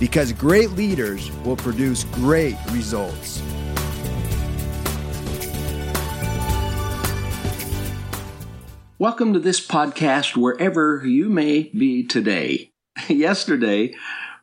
Because great leaders will produce great results. Welcome to this podcast wherever you may be today. Yesterday,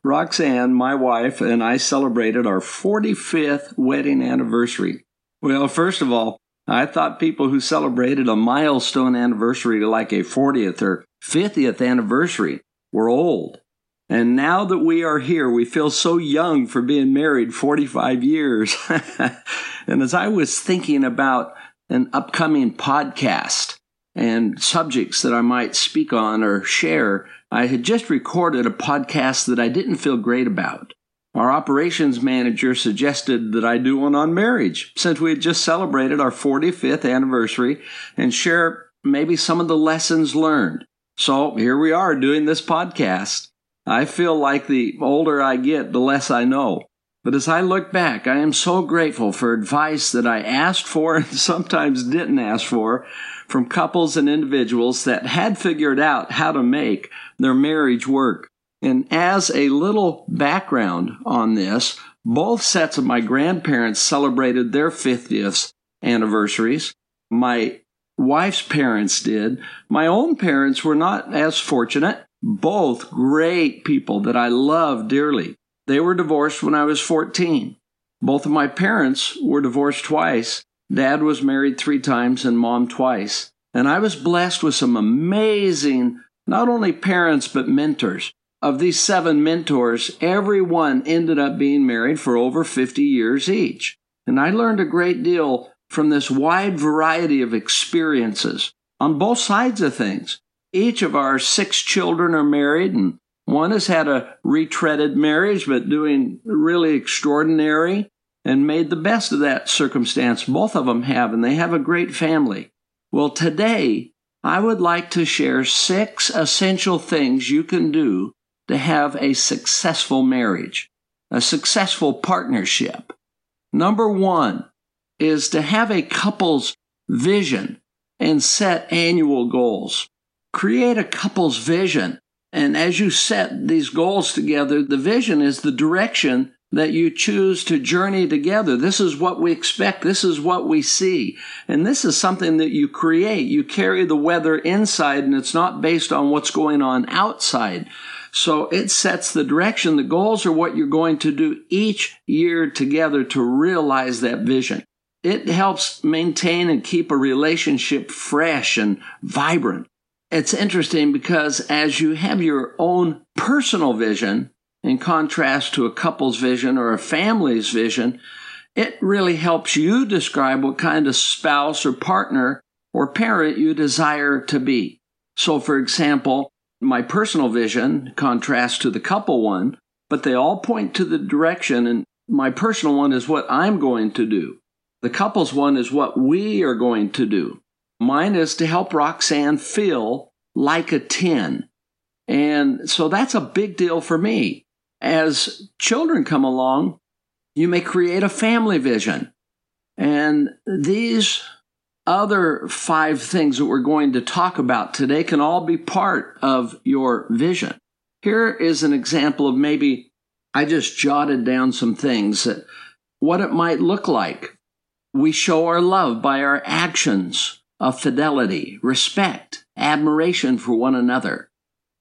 Roxanne, my wife, and I celebrated our 45th wedding anniversary. Well, first of all, I thought people who celebrated a milestone anniversary like a 40th or 50th anniversary were old. And now that we are here, we feel so young for being married 45 years. and as I was thinking about an upcoming podcast, and subjects that I might speak on or share, I had just recorded a podcast that I didn't feel great about. Our operations manager suggested that I do one on marriage, since we had just celebrated our 45th anniversary, and share maybe some of the lessons learned. So here we are doing this podcast. I feel like the older I get, the less I know. But as I look back, I am so grateful for advice that I asked for and sometimes didn't ask for from couples and individuals that had figured out how to make their marriage work. And as a little background on this, both sets of my grandparents celebrated their 50th anniversaries. My wife's parents did. My own parents were not as fortunate. Both great people that I love dearly. They were divorced when I was 14. Both of my parents were divorced twice, Dad was married three times and mom twice. And I was blessed with some amazing, not only parents, but mentors. Of these seven mentors, every one ended up being married for over 50 years each. And I learned a great deal from this wide variety of experiences on both sides of things. Each of our six children are married, and one has had a retreaded marriage, but doing really extraordinary and made the best of that circumstance. Both of them have, and they have a great family. Well, today, I would like to share six essential things you can do to have a successful marriage, a successful partnership. Number one is to have a couple's vision and set annual goals. Create a couple's vision. And as you set these goals together, the vision is the direction that you choose to journey together. This is what we expect. This is what we see. And this is something that you create. You carry the weather inside and it's not based on what's going on outside. So it sets the direction. The goals are what you're going to do each year together to realize that vision. It helps maintain and keep a relationship fresh and vibrant. It's interesting because as you have your own personal vision, in contrast to a couple's vision or a family's vision, it really helps you describe what kind of spouse or partner or parent you desire to be. So, for example, my personal vision contrasts to the couple one, but they all point to the direction, and my personal one is what I'm going to do. The couple's one is what we are going to do. Mine is to help Roxanne feel like a 10. And so that's a big deal for me as children come along, you may create a family vision. And these other five things that we're going to talk about today can all be part of your vision. Here is an example of maybe I just jotted down some things that what it might look like. We show our love by our actions of fidelity, respect, admiration for one another.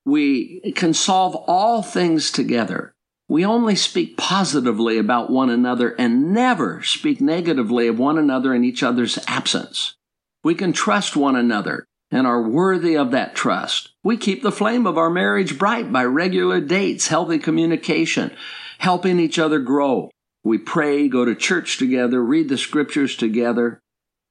We can solve all things together. We only speak positively about one another and never speak negatively of one another in each other's absence. We can trust one another and are worthy of that trust. We keep the flame of our marriage bright by regular dates, healthy communication, helping each other grow. We pray, go to church together, read the scriptures together.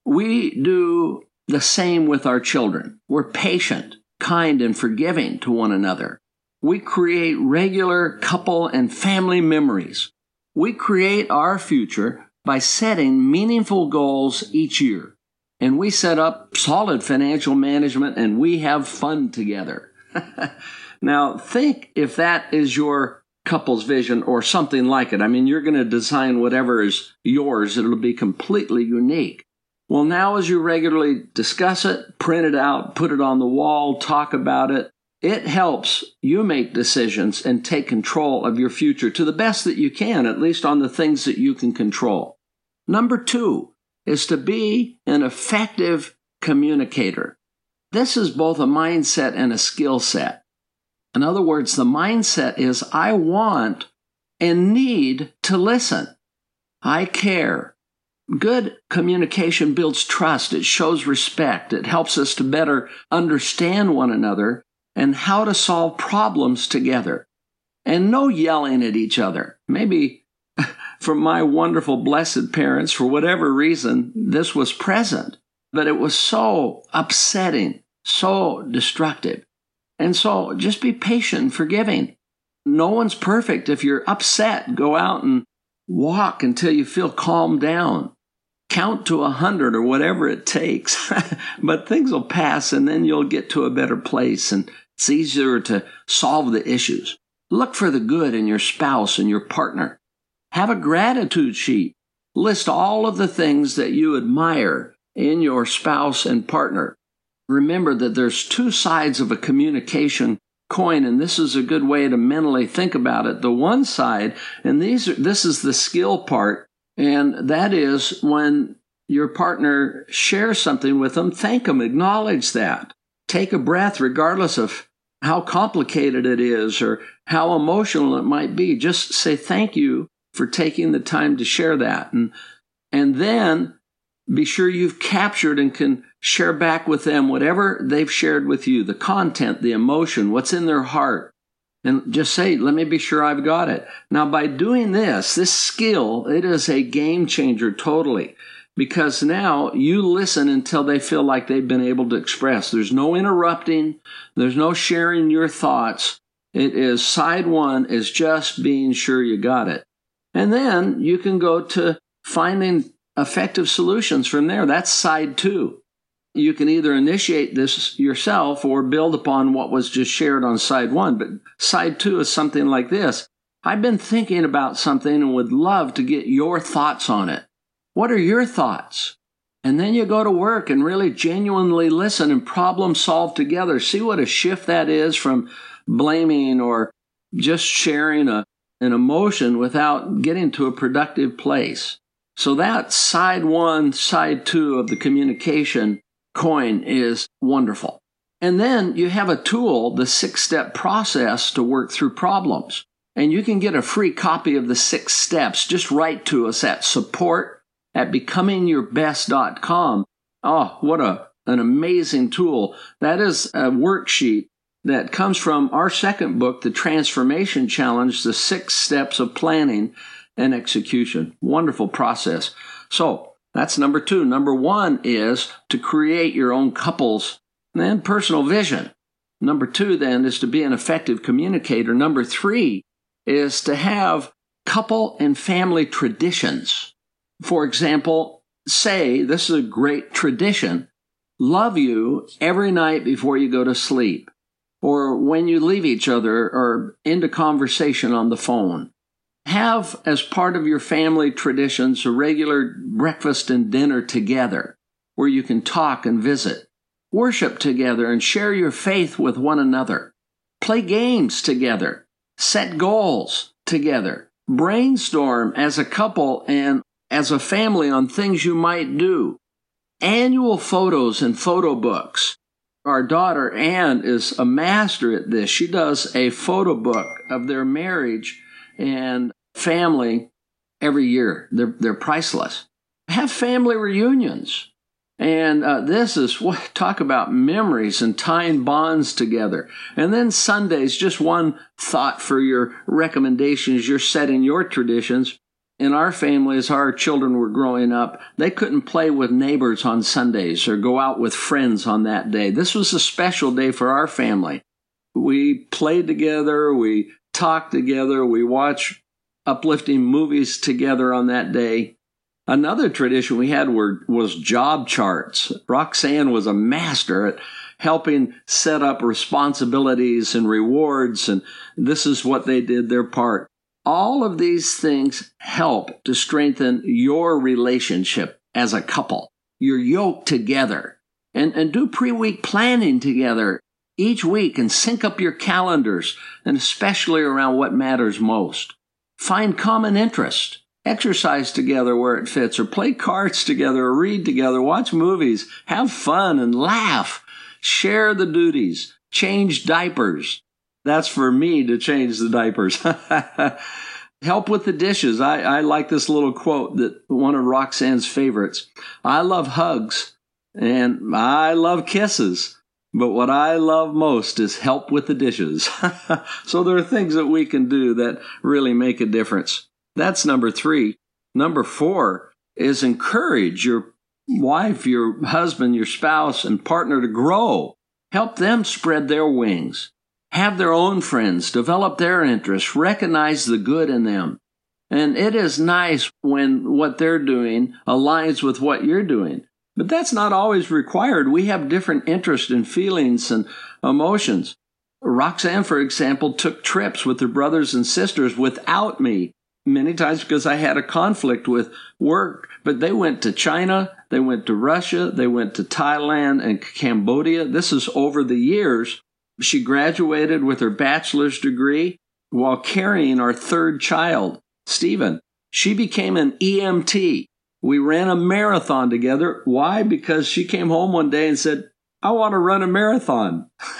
We do the same with our children. We're patient, kind, and forgiving to one another. We create regular couple and family memories. We create our future by setting meaningful goals each year. And we set up solid financial management and we have fun together. now, think if that is your couple's vision or something like it. I mean, you're going to design whatever is yours, it'll be completely unique. Well, now as you regularly discuss it, print it out, put it on the wall, talk about it, it helps you make decisions and take control of your future to the best that you can, at least on the things that you can control. Number two is to be an effective communicator. This is both a mindset and a skill set. In other words, the mindset is I want and need to listen. I care. Good communication builds trust. It shows respect. It helps us to better understand one another and how to solve problems together. And no yelling at each other. Maybe from my wonderful, blessed parents, for whatever reason, this was present, but it was so upsetting, so destructive. And so just be patient, forgiving. No one's perfect. If you're upset, go out and walk until you feel calmed down. Count to a hundred or whatever it takes. but things will pass and then you'll get to a better place and it's easier to solve the issues. Look for the good in your spouse and your partner. Have a gratitude sheet. List all of the things that you admire in your spouse and partner. Remember that there's two sides of a communication coin, and this is a good way to mentally think about it. The one side, and these are, this is the skill part, and that is when your partner shares something with them, thank them, acknowledge that take a breath, regardless of how complicated it is or how emotional it might be. Just say thank you for taking the time to share that. And, and then be sure you've captured and can share back with them whatever they've shared with you the content, the emotion, what's in their heart. And just say, let me be sure I've got it. Now, by doing this, this skill, it is a game changer totally because now you listen until they feel like they've been able to express. There's no interrupting, there's no sharing your thoughts. It is side one is just being sure you got it. And then you can go to finding effective solutions from there. That's side two. You can either initiate this yourself or build upon what was just shared on side one. But side two is something like this I've been thinking about something and would love to get your thoughts on it. What are your thoughts? And then you go to work and really genuinely listen and problem solve together. See what a shift that is from blaming or just sharing a, an emotion without getting to a productive place. So that side one, side two of the communication coin is wonderful. And then you have a tool, the six step process to work through problems. And you can get a free copy of the six steps. Just write to us at support at becomingyourbest.com. Oh, what a, an amazing tool. That is a worksheet that comes from our second book, The Transformation Challenge, the six steps of planning and execution. Wonderful process. So that's number two. Number one is to create your own couples and personal vision. Number two, then, is to be an effective communicator. Number three is to have couple and family traditions for example, say, this is a great tradition, love you every night before you go to sleep, or when you leave each other or into conversation on the phone. Have as part of your family traditions a regular breakfast and dinner together where you can talk and visit. Worship together and share your faith with one another. Play games together. Set goals together. Brainstorm as a couple and as a family on things you might do. Annual photos and photo books. Our daughter Anne is a master at this. She does a photo book of their marriage and family every year. They're, they're priceless. Have family reunions. And uh, this is what talk about memories and tying bonds together. And then Sundays, just one thought for your recommendations. You're setting your traditions in our family, as our children were growing up, they couldn't play with neighbors on Sundays or go out with friends on that day. This was a special day for our family. We played together, we talked together, we watch uplifting movies together on that day. Another tradition we had were, was job charts. Roxanne was a master at helping set up responsibilities and rewards, and this is what they did their part. All of these things help to strengthen your relationship as a couple. You're yoked together. And, and do pre week planning together each week and sync up your calendars, and especially around what matters most. Find common interest. Exercise together where it fits, or play cards together, or read together, watch movies, have fun and laugh. Share the duties. Change diapers. That's for me to change the diapers. Help with the dishes. I, I like this little quote that one of Roxanne's favorites. I love hugs and I love kisses. But what I love most is help with the dishes. so there are things that we can do that really make a difference. That's number three. Number four is encourage your wife, your husband, your spouse, and partner to grow. Help them spread their wings. Have their own friends, develop their interests, recognize the good in them. And it is nice when what they're doing aligns with what you're doing. But that's not always required. We have different interests and feelings and emotions. Roxanne, for example, took trips with her brothers and sisters without me, many times because I had a conflict with work. But they went to China, they went to Russia, they went to Thailand and Cambodia. This is over the years. She graduated with her bachelor's degree while carrying our third child, Stephen. She became an EMT, we ran a marathon together. Why? Because she came home one day and said, I want to run a marathon.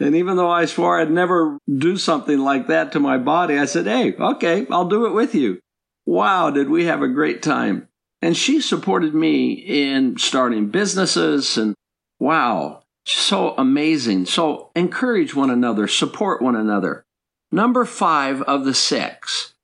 and even though I swore I'd never do something like that to my body, I said, Hey, okay, I'll do it with you. Wow, did we have a great time. And she supported me in starting businesses and wow, so amazing. So encourage one another, support one another. Number five of the six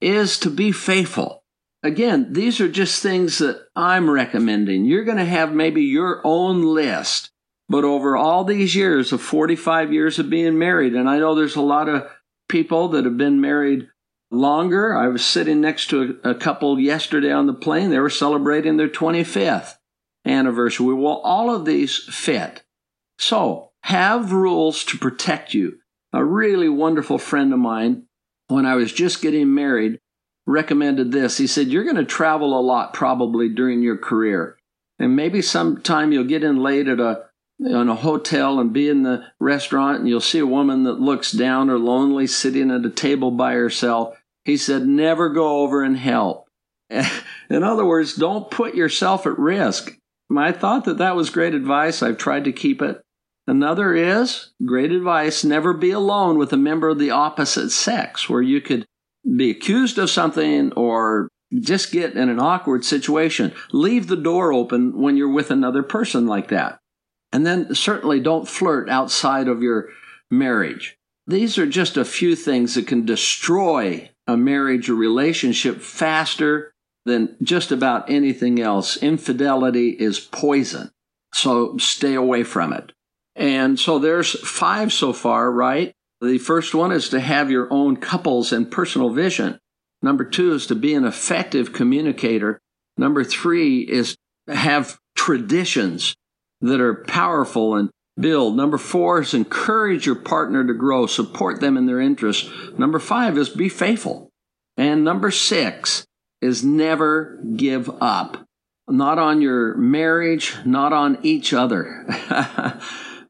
is to be faithful. Again, these are just things that I'm recommending. You're going to have maybe your own list, but over all these years of 45 years of being married, and I know there's a lot of people that have been married longer. I was sitting next to a, a couple yesterday on the plane. They were celebrating their 25th anniversary. Well, all of these fit. So have rules to protect you. A really wonderful friend of mine, when I was just getting married, recommended this. He said, You're going to travel a lot probably during your career. And maybe sometime you'll get in late at a in a hotel and be in the restaurant and you'll see a woman that looks down or lonely sitting at a table by herself. He said, never go over and help. In other words, don't put yourself at risk. I thought that that was great advice. I've tried to keep it. Another is great advice never be alone with a member of the opposite sex, where you could be accused of something or just get in an awkward situation. Leave the door open when you're with another person like that. And then certainly don't flirt outside of your marriage. These are just a few things that can destroy a marriage or relationship faster than just about anything else. Infidelity is poison. So stay away from it. And so there's five so far, right? The first one is to have your own couples and personal vision. Number two is to be an effective communicator. Number three is to have traditions that are powerful and build. Number four is encourage your partner to grow, support them in their interests. Number five is be faithful. And number six is never give up. Not on your marriage, not on each other.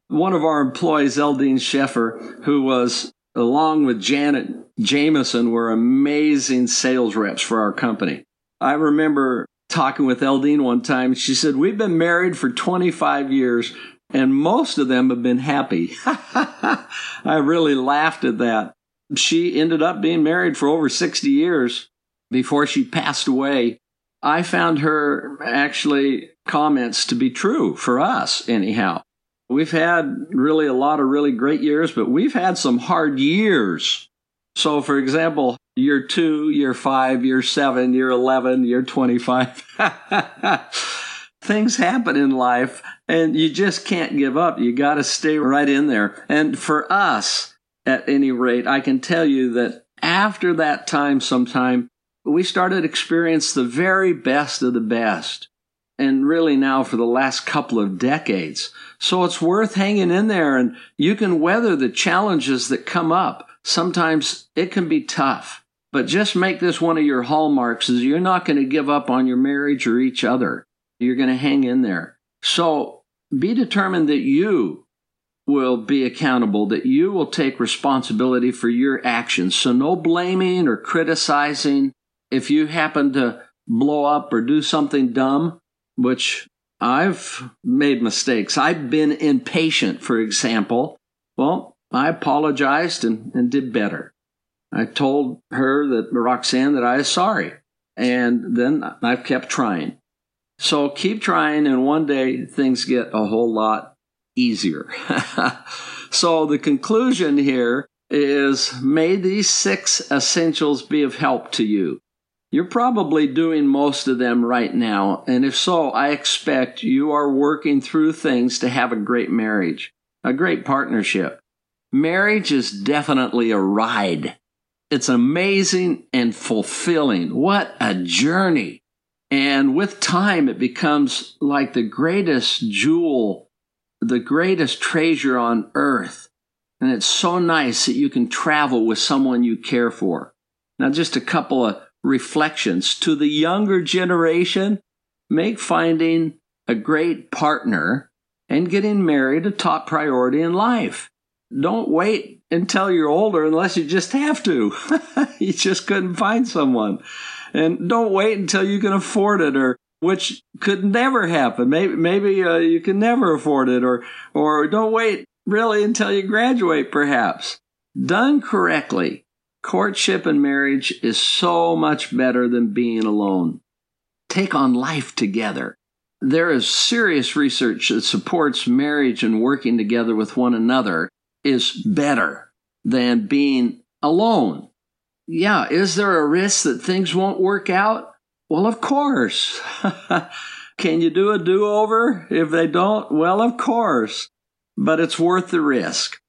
one of our employees, Eldine Sheffer, who was along with Janet Jameson, were amazing sales reps for our company. I remember talking with Eldine one time. She said, We've been married for 25 years, and most of them have been happy. I really laughed at that. She ended up being married for over 60 years before she passed away. I found her actually comments to be true for us, anyhow. We've had really a lot of really great years, but we've had some hard years. So, for example, year two, year five, year seven, year 11, year 25. things happen in life and you just can't give up. You got to stay right in there. And for us, at any rate, I can tell you that after that time, sometime, we started to experience the very best of the best. And really now for the last couple of decades. So it's worth hanging in there and you can weather the challenges that come up. Sometimes it can be tough, but just make this one of your hallmarks is you're not going to give up on your marriage or each other. You're going to hang in there. So be determined that you will be accountable, that you will take responsibility for your actions. So no blaming or criticizing. If you happen to blow up or do something dumb, which I've made mistakes. I've been impatient, for example. Well, I apologized and, and did better. I told her that Roxanne that I was sorry. And then I've kept trying. So keep trying, and one day things get a whole lot easier. so the conclusion here is may these six essentials be of help to you. You're probably doing most of them right now, and if so, I expect you are working through things to have a great marriage, a great partnership. Marriage is definitely a ride. It's amazing and fulfilling. What a journey. And with time, it becomes like the greatest jewel, the greatest treasure on earth. And it's so nice that you can travel with someone you care for. Now, just a couple of reflections to the younger generation make finding a great partner and getting married a top priority in life. Don't wait until you're older unless you just have to. you just couldn't find someone. And don't wait until you can afford it or which could never happen. Maybe maybe uh, you can never afford it or or don't wait really until you graduate perhaps. Done correctly, Courtship and marriage is so much better than being alone. Take on life together. There is serious research that supports marriage and working together with one another is better than being alone. Yeah, is there a risk that things won't work out? Well, of course. Can you do a do over if they don't? Well, of course. But it's worth the risk.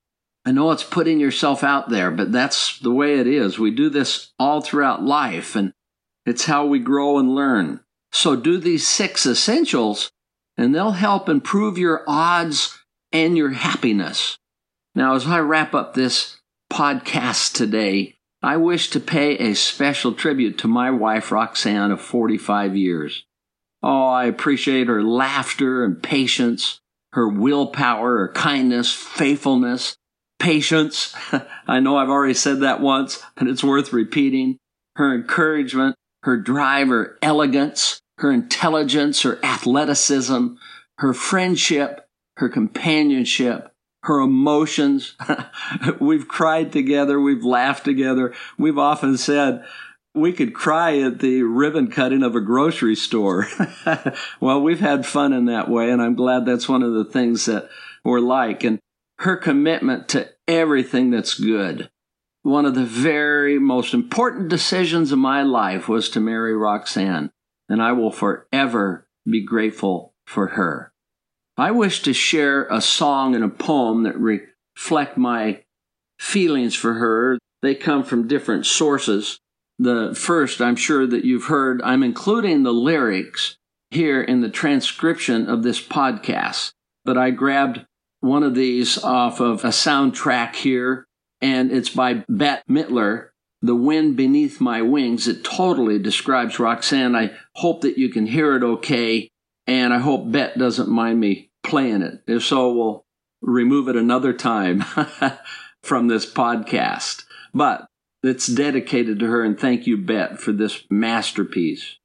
I know it's putting yourself out there, but that's the way it is. We do this all throughout life, and it's how we grow and learn. So do these six essentials, and they'll help improve your odds and your happiness. Now, as I wrap up this podcast today, I wish to pay a special tribute to my wife, Roxanne, of 45 years. Oh, I appreciate her laughter and patience, her willpower, her kindness, faithfulness, patience. I know I've already said that once, but it's worth repeating. Her encouragement, her drive, her elegance, her intelligence, her athleticism, her friendship, her companionship, her emotions. we've cried together, we've laughed together. We've often said, we could cry at the ribbon cutting of a grocery store. well, we've had fun in that way, and I'm glad that's one of the things that we're like. And her commitment to everything that's good. One of the very most important decisions of my life was to marry Roxanne, and I will forever be grateful for her. I wish to share a song and a poem that reflect my feelings for her. They come from different sources. The first, I'm sure that you've heard, I'm including the lyrics here in the transcription of this podcast, but I grabbed one of these off of a soundtrack here, and it's by Bette Midler, The Wind Beneath My Wings. It totally describes Roxanne. I hope that you can hear it okay, and I hope Bette doesn't mind me playing it. If so, we'll remove it another time from this podcast. But it's dedicated to her, and thank you, Bette, for this masterpiece.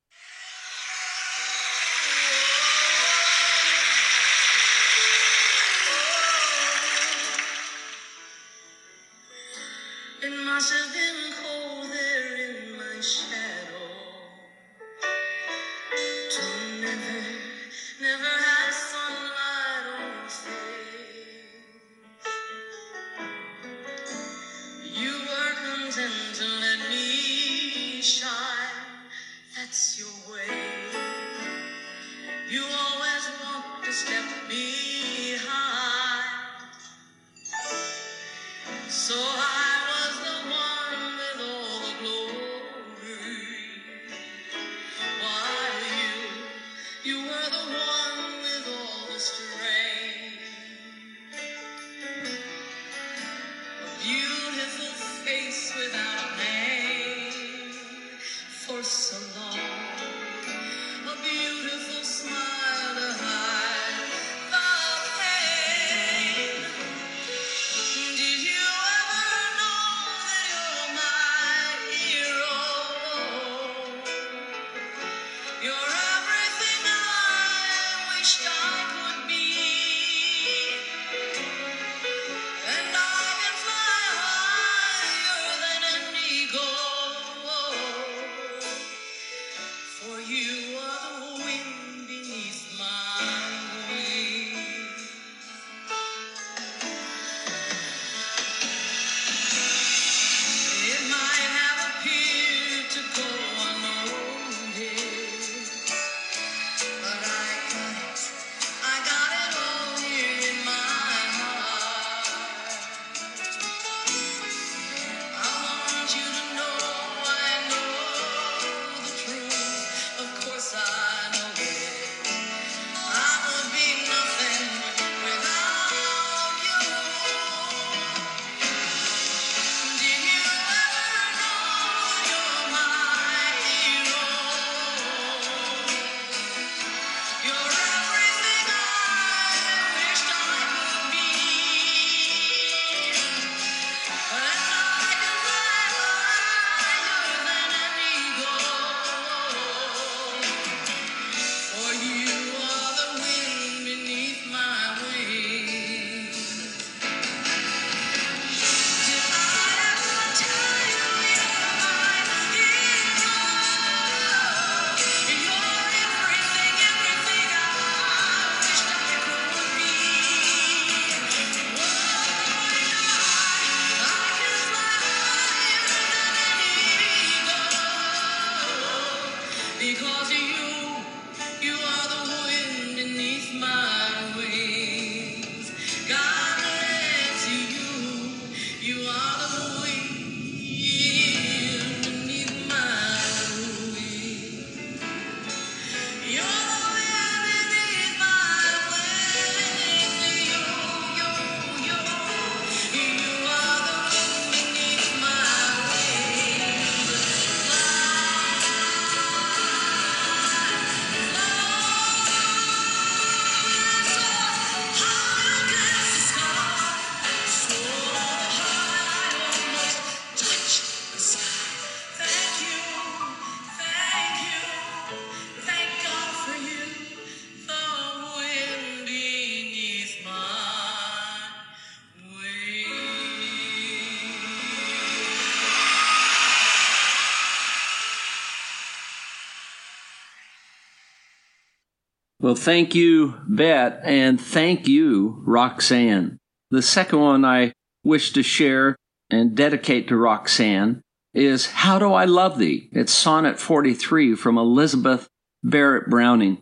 Well, thank you, Bette, and thank you, Roxanne. The second one I wish to share and dedicate to Roxanne is How Do I Love Thee? It's Sonnet 43 from Elizabeth Barrett Browning.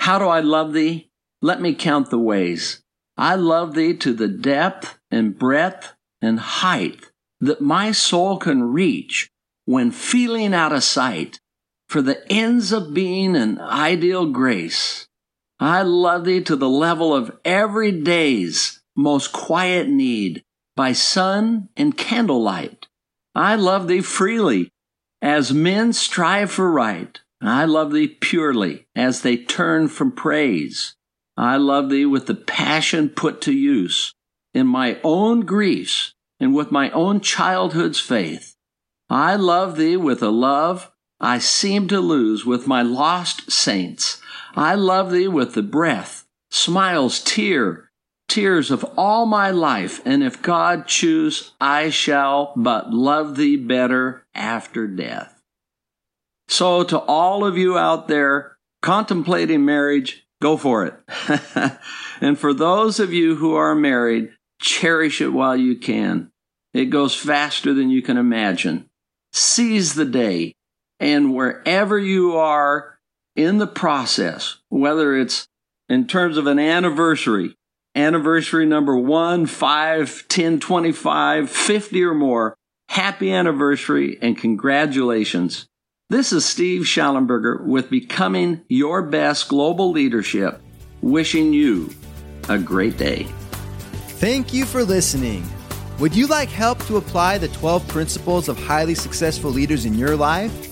How do I love thee? Let me count the ways. I love thee to the depth and breadth and height that my soul can reach when feeling out of sight for the ends of being an ideal grace. I love thee to the level of every day's most quiet need by sun and candlelight. I love thee freely as men strive for right. I love thee purely as they turn from praise. I love thee with the passion put to use in my own griefs and with my own childhood's faith. I love thee with a love I seem to lose with my lost saints. I love thee with the breath, smiles, tear, tears of all my life, and if God choose, I shall but love thee better after death. So, to all of you out there contemplating marriage, go for it. and for those of you who are married, cherish it while you can. It goes faster than you can imagine. Seize the day, and wherever you are in the process, whether it's in terms of an anniversary, anniversary number one, five, 10, 25, 50 or more, happy anniversary and congratulations. This is Steve Shallenberger with Becoming Your Best Global Leadership, wishing you a great day. Thank you for listening. Would you like help to apply the 12 principles of highly successful leaders in your life,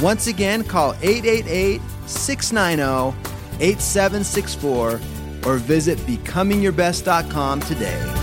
Once again, call 888 690 8764 or visit becomingyourbest.com today.